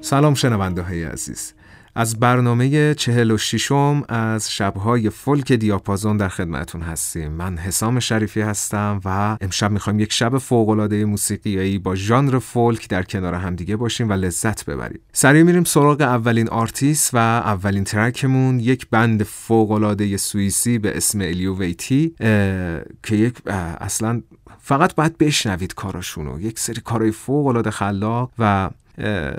سلام شنونده های عزیز. از برنامه چهل و شیشم از شبهای فولک دیاپازون در خدمتون هستیم. من حسام شریفی هستم و امشب می‌خوایم یک شب فوقالعاده موسیقیایی با ژانر فولک در کنار همدیگه باشیم و لذت ببریم. سریع میریم سراغ اولین آرتیست و اولین track مون یک band فوقالعاده سوئیسی به اسم Eluveitie که یک اصلا فقط باید بشنوید کاراشونو. یک سری کارهای فوق خلاق و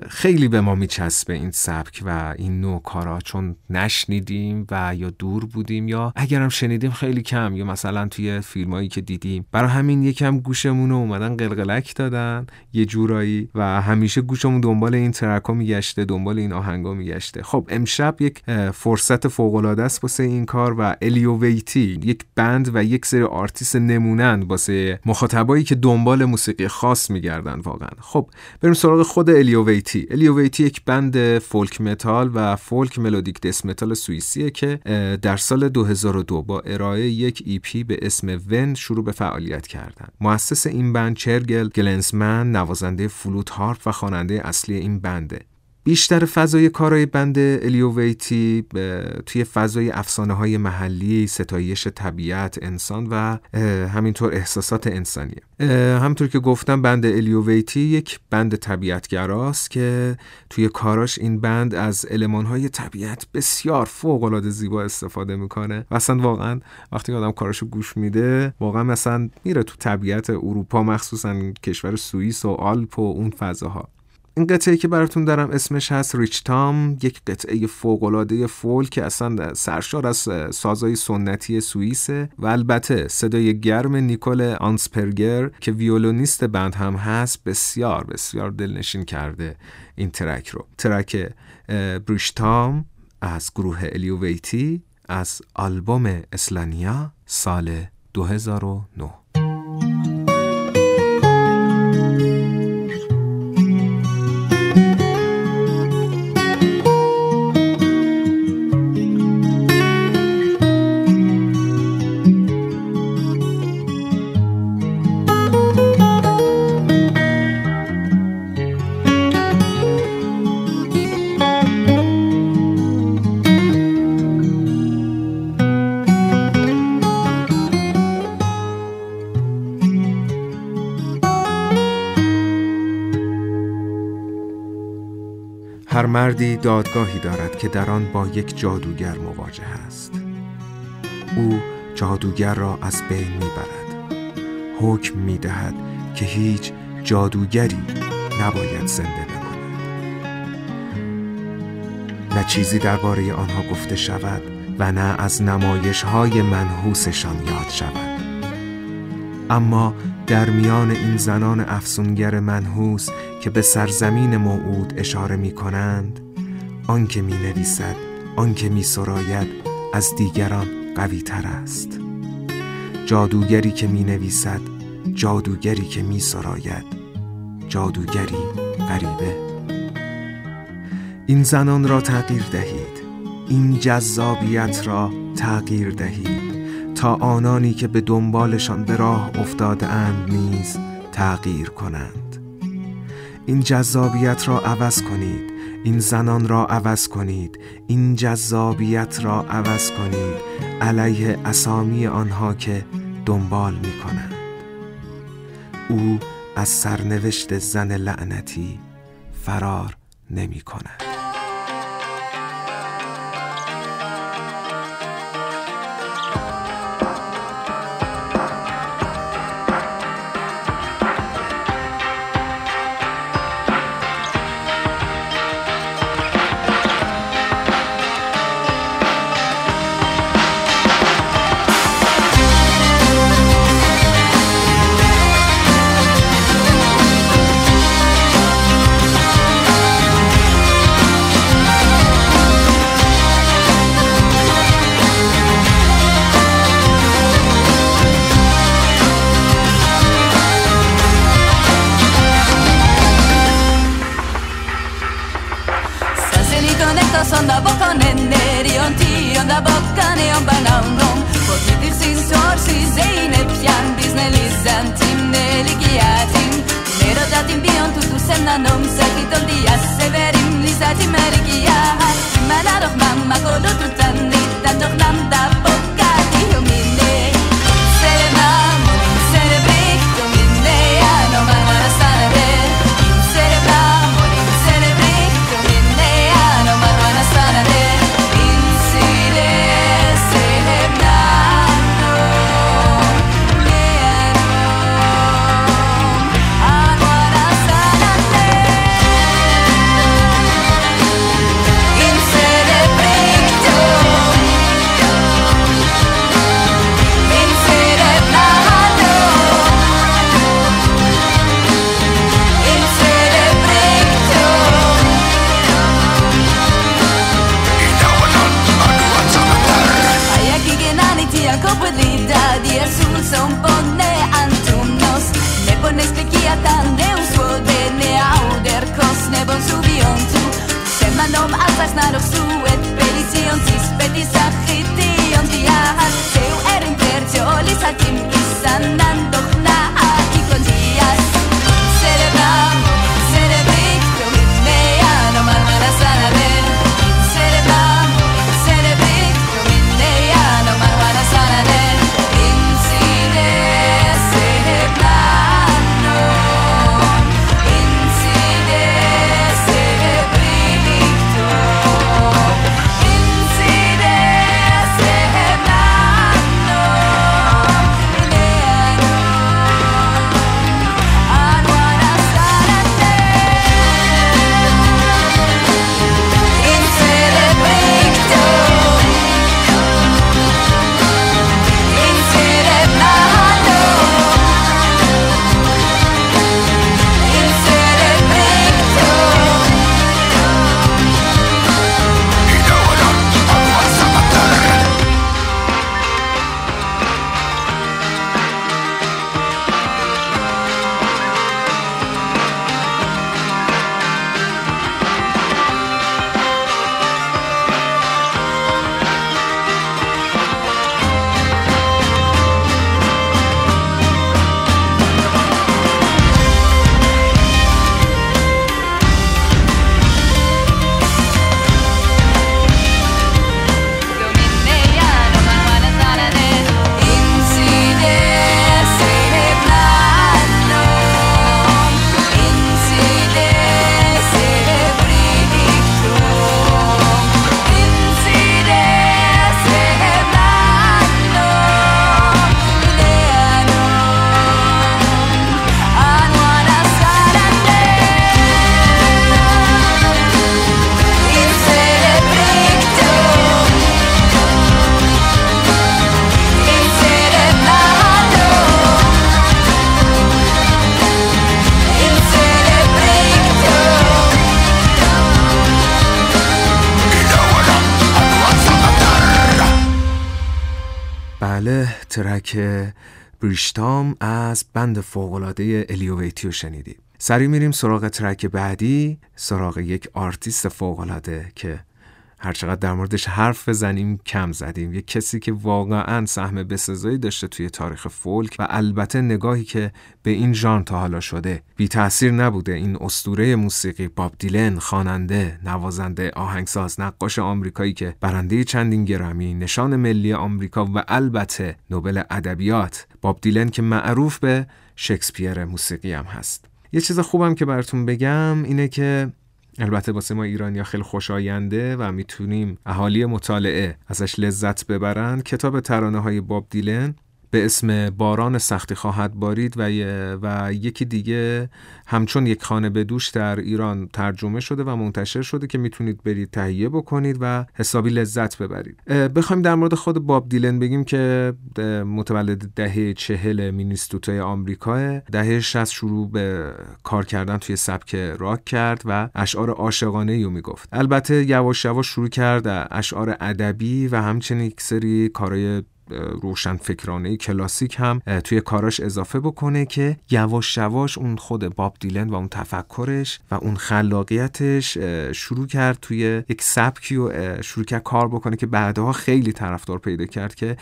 خیلی به ما میچسبه این سبک و این نوع کارا. چون نشنیدیم و یا دور بودیم یا اگرم شنیدیم خیلی کم. یا مثلا توی فیلمایی که دیدیم. برای همین یکم گوشمون رو اومدن قلقلک دادن. یه جورایی و همیشه گوشمون دنبال این track ا میگشته دنبال این آهنگا میگشته. خب امشب یک فرصت فوق العاده است واسه این کار و Eluveitie یک band و یک سری آرتیست نمونه‌ند واسه مخاطبایی که دنبال موسیقی خاص میگردن واقعا. خب بریم سراغ خود Eluveitie Eluveitie یک band folk metal و folk melodic death metal سوئیسیه که در سال 2002 با ارائه یک EP به اسم Vên شروع به فعالیت کردند. مؤسس این band Chrigel Glanzmann نوازنده فلوت harp و خواننده اصلی این band ه بیشتر فضای کارهای band Eluveitie توی فضای افسانه های محلی ستایش طبیعت انسان و همینطور احساسات انسانیه. همطور که گفتم بند الیوویتی یک بند طبیعتگراست که توی کاراش این بند از های طبیعت بسیار فوق العاده زیبا استفاده می‌کنه و اصلا واقعا وقتی آدم کاراشو گوش میده واقعا مثلا میره تو طبیعت اروپا مخصوصا کشور سوئیس و آلپ و اون فضاها. این قطعه که براتون دارم اسمش هست ریچ تام یک قطعه فوقالعاده فول که اصلا سرشار از سازای سنتی سوئیسه و البته صدای گرم نیکول آنسپرگر که ویولونیست بند هم هست بسیار بسیار دلنشین کرده این ترک رو. ترک تام از گروه الیوویتی از آلبوم اسلانیا سال 2009 مردی دادگاهی دارد که در آن با یک جادوگر مواجه است. او جادوگر را از بین می‌برد. حکم می‌دهد که هیچ جادوگری نباید زنده بماند. نه چیزی درباره آنها گفته شود و نه از نمایش های منحوسشان یاد شود. اما در میان این زنان افسونگر منحوس که به سرزمین موعود اشاره می کنند آنکه می نویسد آنکه می سراید از دیگران قوی تر است. جادوگری که می نویسد جادوگری که می سراید جادوگری غریبه. این زنان را تغییر دهید این جذابیت را تغییر دهید. تا آنانی که به دنبالشان به راه افتاده اند نیز تغییر کنند. این جذابیت را عوض کنید این زنان را عوض کنید این جذابیت را عوض کنید علیه اسامی آنها که دنبال می کنند او از سرنوشت زن لعنتی فرار نمی کند Bakanıyor bana umrum Pozitifsin sorsiz Zeynep yan Biz ne lizantim ne ligiyatim Nero datim bir on tutu senanım Sakit ol diye severim Lizatim ergiya Kime la rohmam Makolu tutan Nittan tohnam da track Brictom از band فوقلاده Eluveitie و شنیدید سریع میریم سراغ track بعدی سراغ یک آرتیست فوقلاده که هرچقدر در موردش حرف بزنیم کم زدیم. یک کسی که واقعا سهم بسزایی داشته توی تاریخ فولک و البته نگاهی که به این ژانر تا حالا شده بی تاثیر نبوده. این اسطوره موسیقی باب دیلن خواننده نوازنده آهنگساز نقاش آمریکایی که برنده چندین گرمی نشان ملی آمریکا و البته نوبل ادبیات. باب دیلن که معروف به شکسپیر موسیقی هم هست. یه چیز خوبم که براتون بگم اینه که البته واسه ما ایرانیا خیلی خوشاینده و می‌تونیم اهالی مطالعه ازش لذت ببرند کتاب ترانه های باب دیلن به اسم باران سختی خواهد بارید و, و یکی دیگه همچون یک خانه به دوش در ایران ترجمه شده و منتشر شده که می‌تونید برید تهیه بکنید و حسابی لذت ببرید. بخوایم در مورد خود باب دیلن بگیم که متولد دهه چهل مینیستوتای آمریکا دهه 60 شروع به کار کردن توی سبک راک کرد و اشعار عاشقانه ای می‌گفت. البته یواش یواش شروع کرد اشعار ادبی و همچنین یک سری کارهای روشن فکرانه کلاسیک هم توی کاراش اضافه بکنه که یواش یواش اون خود باب دیلن و اون تفکرش و اون خلاقیتش شروع کرد توی یک سبکی و شروع کرد کار بکنه که بعدها خیلی طرفدار پیدا کرد که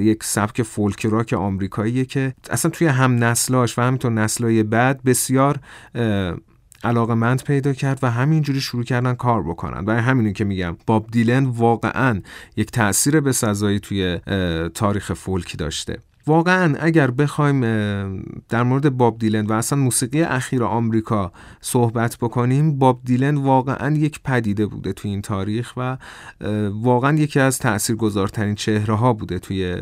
یک سبک فولک راک آمریکاییه که اصلا توی هم نسلاش و همینطور نسلای بعد بسیار علاقه مند پیدا کرد و همینجوری شروع کردن کار بکنن. برای همینه که میگم باب دیلن واقعا یک تاثیر به سزایی توی تاریخ فولکی داشته. واقعا اگر بخوایم در مورد باب دیلن و اصلا موسیقی اخیر آمریکا صحبت بکنیم باب دیلن واقعا یک پدیده بوده توی این تاریخ و واقعا یکی از تاثیرگذارترین چهره ها بوده توی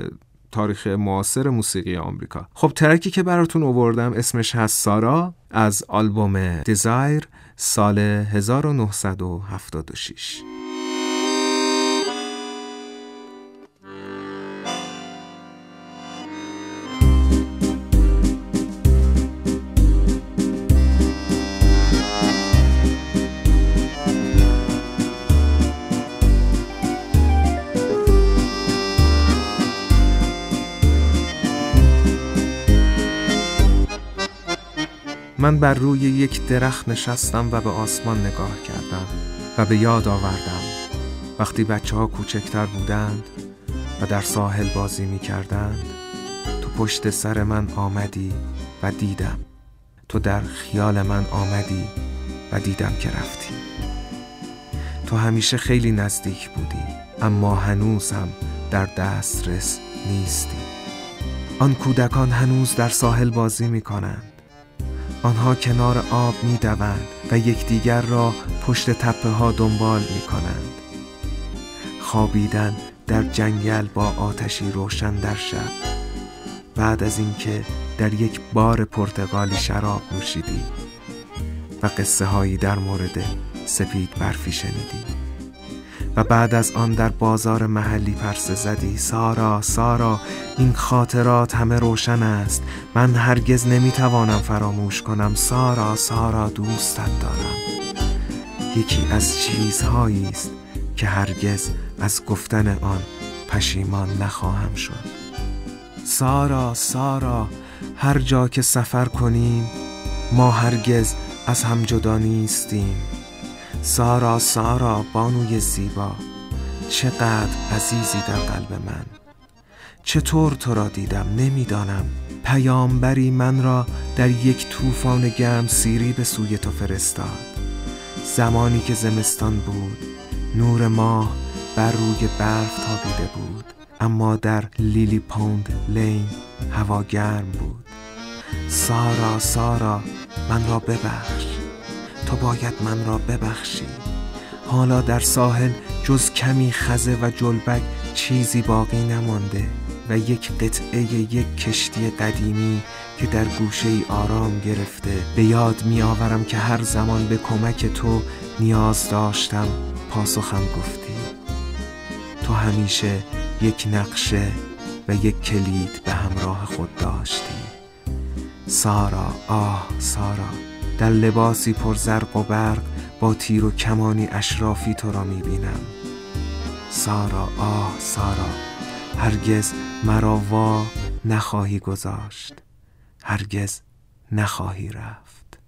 تاریخ معاصر موسیقی آمریکا. خب ترکی که براتون آوردم اسمش هست سارا از آلبوم دیزایر سال 1976 من بر روی یک درخت نشستم و به آسمان نگاه کردم و به یاد آوردم. وقتی بچه ها کوچکتر بودند و در ساحل بازی می کردند تو پشت سر من آمدی و دیدم. تو در خیال من آمدی و دیدم که رفتی. تو همیشه خیلی نزدیک بودی اما هنوز هم در دسترس نیستی. آن کودکان هنوز در ساحل بازی می کنند آنها کنار آب می دوند و یکدیگر را پشت تپه ها دنبال می کنند خوابیدن در جنگل با آتشی روشن در شب. بعد از اینکه در یک بار پرتغالی شراب نوشیدی و قصه هایی در مورد سفید برفی شنیدی و بعد از آن در بازار محلی پرسه زدی سارا سارا این خاطرات همه روشن است. من هرگز نمی‌توانم فراموش کنم. سارا سارا دوستت دارم. یکی از چیزهایی است که هرگز از گفتن آن پشیمان نخواهم شد. سارا سارا هر جا که سفر کنیم ما هرگز از هم جدا نیستیم. سارا سارا بانوی زیبا چقدر عزیزی در قلب من. چطور تو را دیدم؟ نمی‌دانم. پیامبری من را در یک طوفان گرم سیری به سوی تو فرستاد. زمانی که زمستان بود نور ماه بر روی برف تابیده بود اما در لیلی پوند لین هوا گرم بود. سارا سارا من را ببخش. تو باید من را ببخشی. حالا در ساحل جز کمی خزه و جلبک چیزی باقی نمانده و یک قطعه یک کشتی قدیمی که در گوشه ای آرام گرفته به یاد می آورم که هر زمان به کمک تو نیاز داشتم پاسخم گفتی. تو همیشه یک نقشه و یک کلید به همراه خود داشتی. سارا آه سارا. در لباسی پر زرق و برق با تیر و کمانی اشرافی تو را می‌بینم سارا آه سارا هرگز مرا وا نخواهی گذاشت. هرگز نخواهی رفت.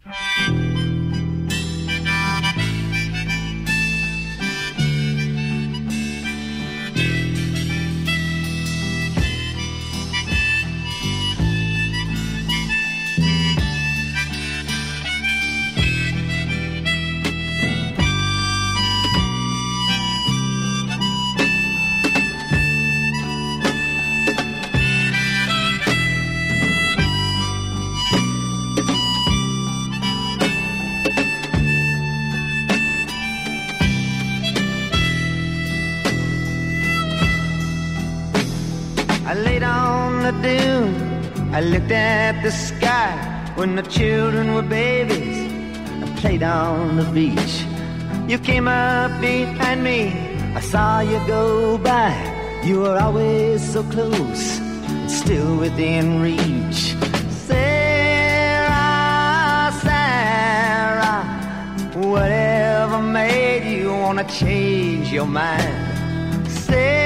I looked at the sky when the children were babies. I played on the beach. You came up behind me. I saw you go by. You were always so close, still within reach. Sarah, Sarah, whatever made you wanna change your mind? Sarah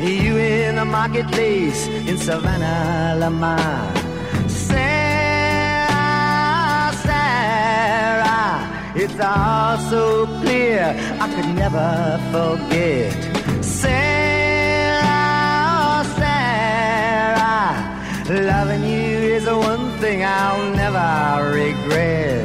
You in the marketplace in Savannah, Lamar. Sarah, Sarah, it's all so clear I could never forget. Sarah, Sarah, loving you is the one thing I'll never regret.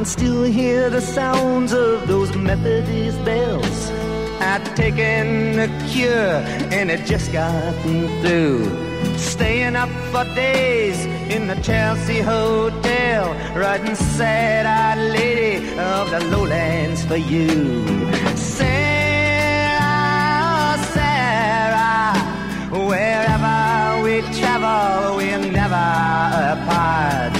Can still hear the sounds of those Methodist bells. I'd taken a cure and it just got me through. Staying up for days in the Chelsea Hotel, writing sad-eyed lady of the lowlands for you. Sarah, Sarah, wherever we travel, we're never apart.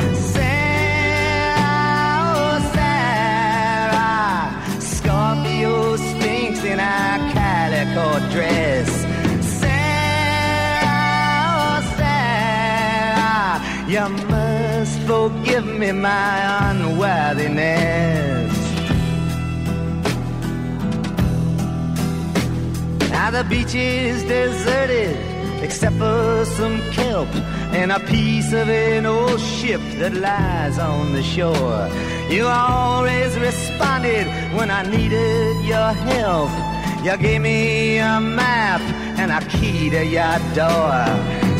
A calico dress. Sarah, Sarah, you must forgive me my unworthiness. Now the beach is deserted except for some kelp and a piece of an old ship that lies on the shore. You always responded when I needed your help. You gave me a map and a key to your door.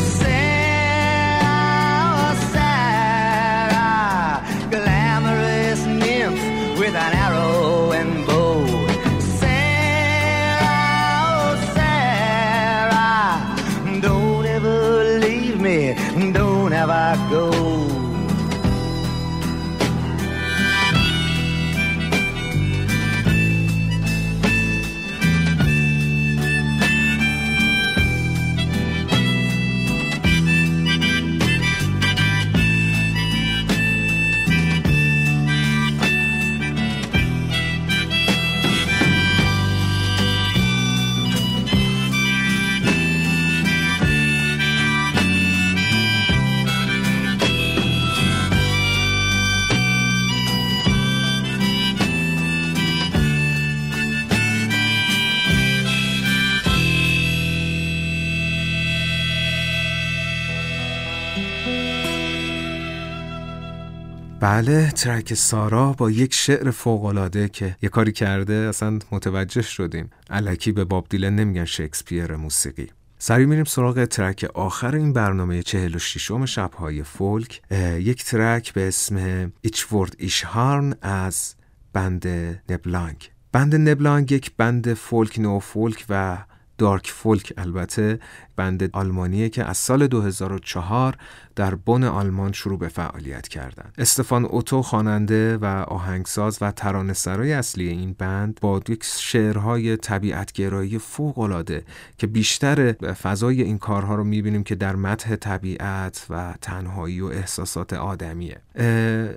بله ترک سارا با یک شعر فوقالعاده که یه کاری کرده اصلا متوجه شدیم. علکی به باب دیلن نمیگن شکسپیر موسیقی. سری میریم سراغ ترک آخر این برنامه 46 م شبهای فولک. یک ترک به اسم ایچورد ایشهارن از بند نبلانگ. بند نبلانگ یک بند فولک نو فولک و دارک فولک البته بند آلمانیه که از سال 2004 در بن آلمان شروع به فعالیت کردند. استفان اوتو خواننده و آهنگساز و ترانه‌سرای اصلی این بند با یک شعرهای طبیعتگرایی فوق‌العاده که بیشتر فضای این کارها رو می‌بینیم که در متح طبیعت و تنهایی و احساسات آدمیه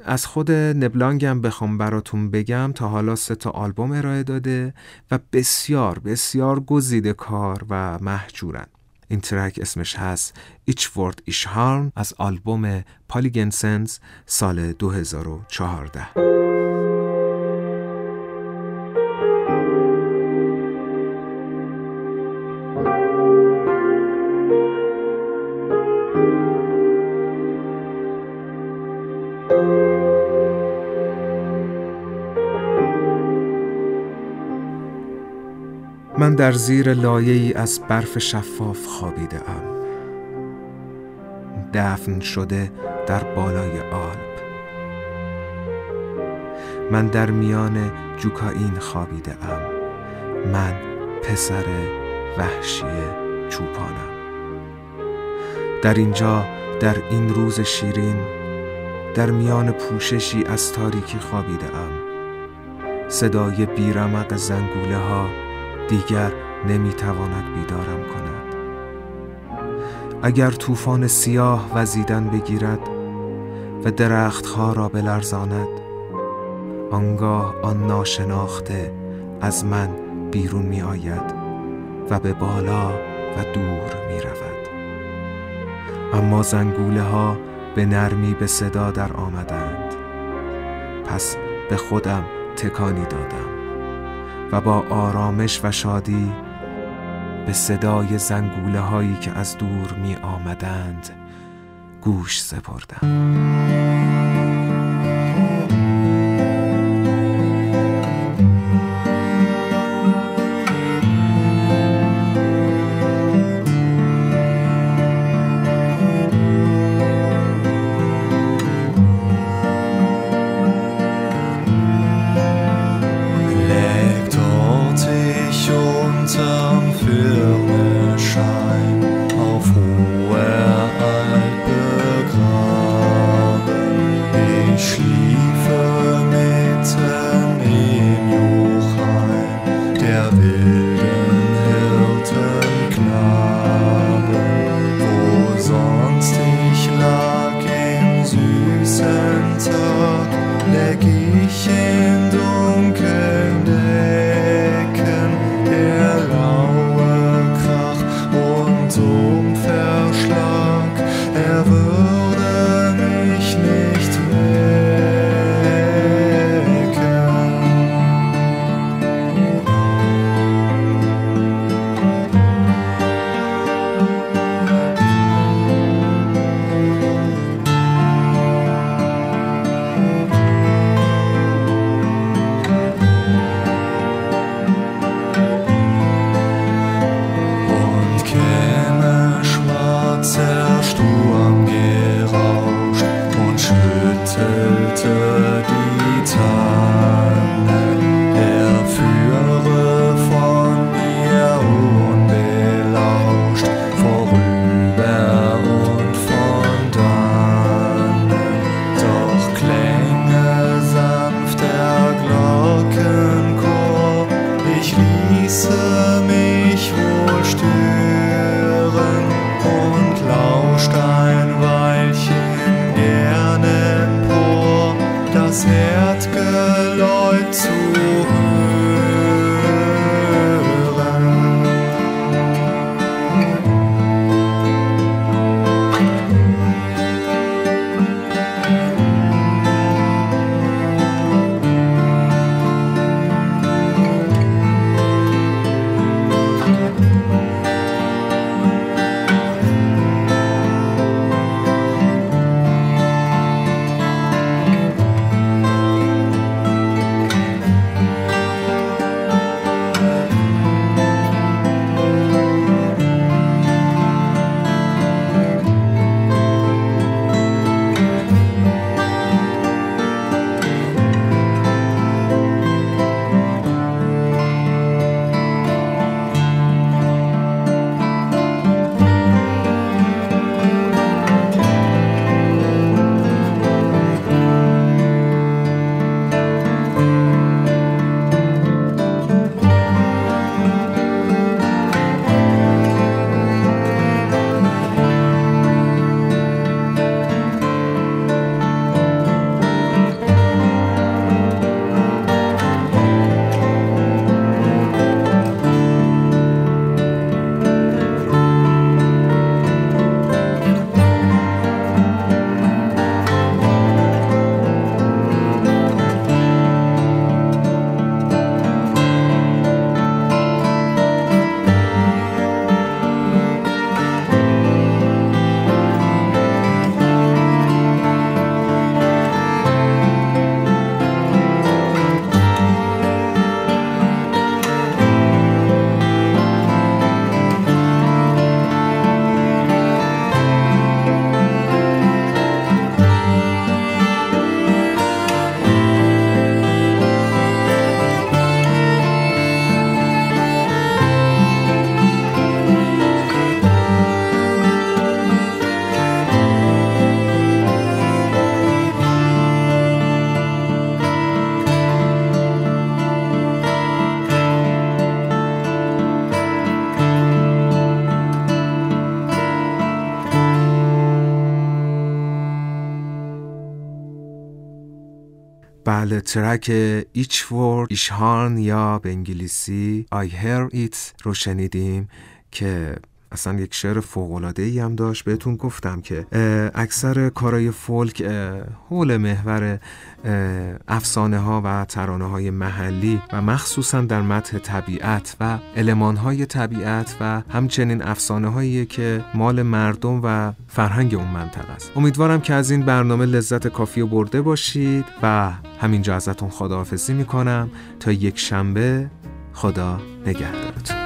از خود نبلانگ هم بخوام براتون بگم تا حالا سه تا آلبوم ارائه داده و بسیار بسیار گزیده کار و محجورن این ترک اسمش هست Each Word Is Harm از آلبوم پالیگنسنز سال 2014 در زیر لایه ای از برف شفاف خوابیده ام. دفن شده در بالای آلپ. من در میان جوکاین خوابیده ام. من پسر وحشی چوپانم. در اینجا در این روز شیرین در میان پوششی از تاریکی خوابیده ام. صدای بیرمق زنگوله ها دیگر نمی‌تواند بیدارم کند. اگر طوفان سیاه وزیدن بگیرد و درختها را بلرزاند آنگاه آن ناشناخته از من بیرون می آید و به بالا و دور می رود اما زنگوله ها به نرمی به صدا در آمدند. پس به خودم تکانی دادم. با آرامش و شادی به صدای زنگوله هایی که از دور می آمدند گوش سپردم. بله ترک ایچ فور ایشهان یا به انگلیسی I hear it رو شنیدیم که اصلا یک شعر فوق ای هم داشت. بهتون گفتم که اکثر کارای فولک حول محور افسانه ها و ترانه های محلی و مخصوصا در متح طبیعت و علمان های طبیعت و همچنین افسانه هایی که مال مردم و فرهنگ اون منطقه است. امیدوارم که از این برنامه لذت کافی برده باشید و همینجا ازتون خداحافظی می‌کنم. تا یک شنبه خدا نگهدارتون.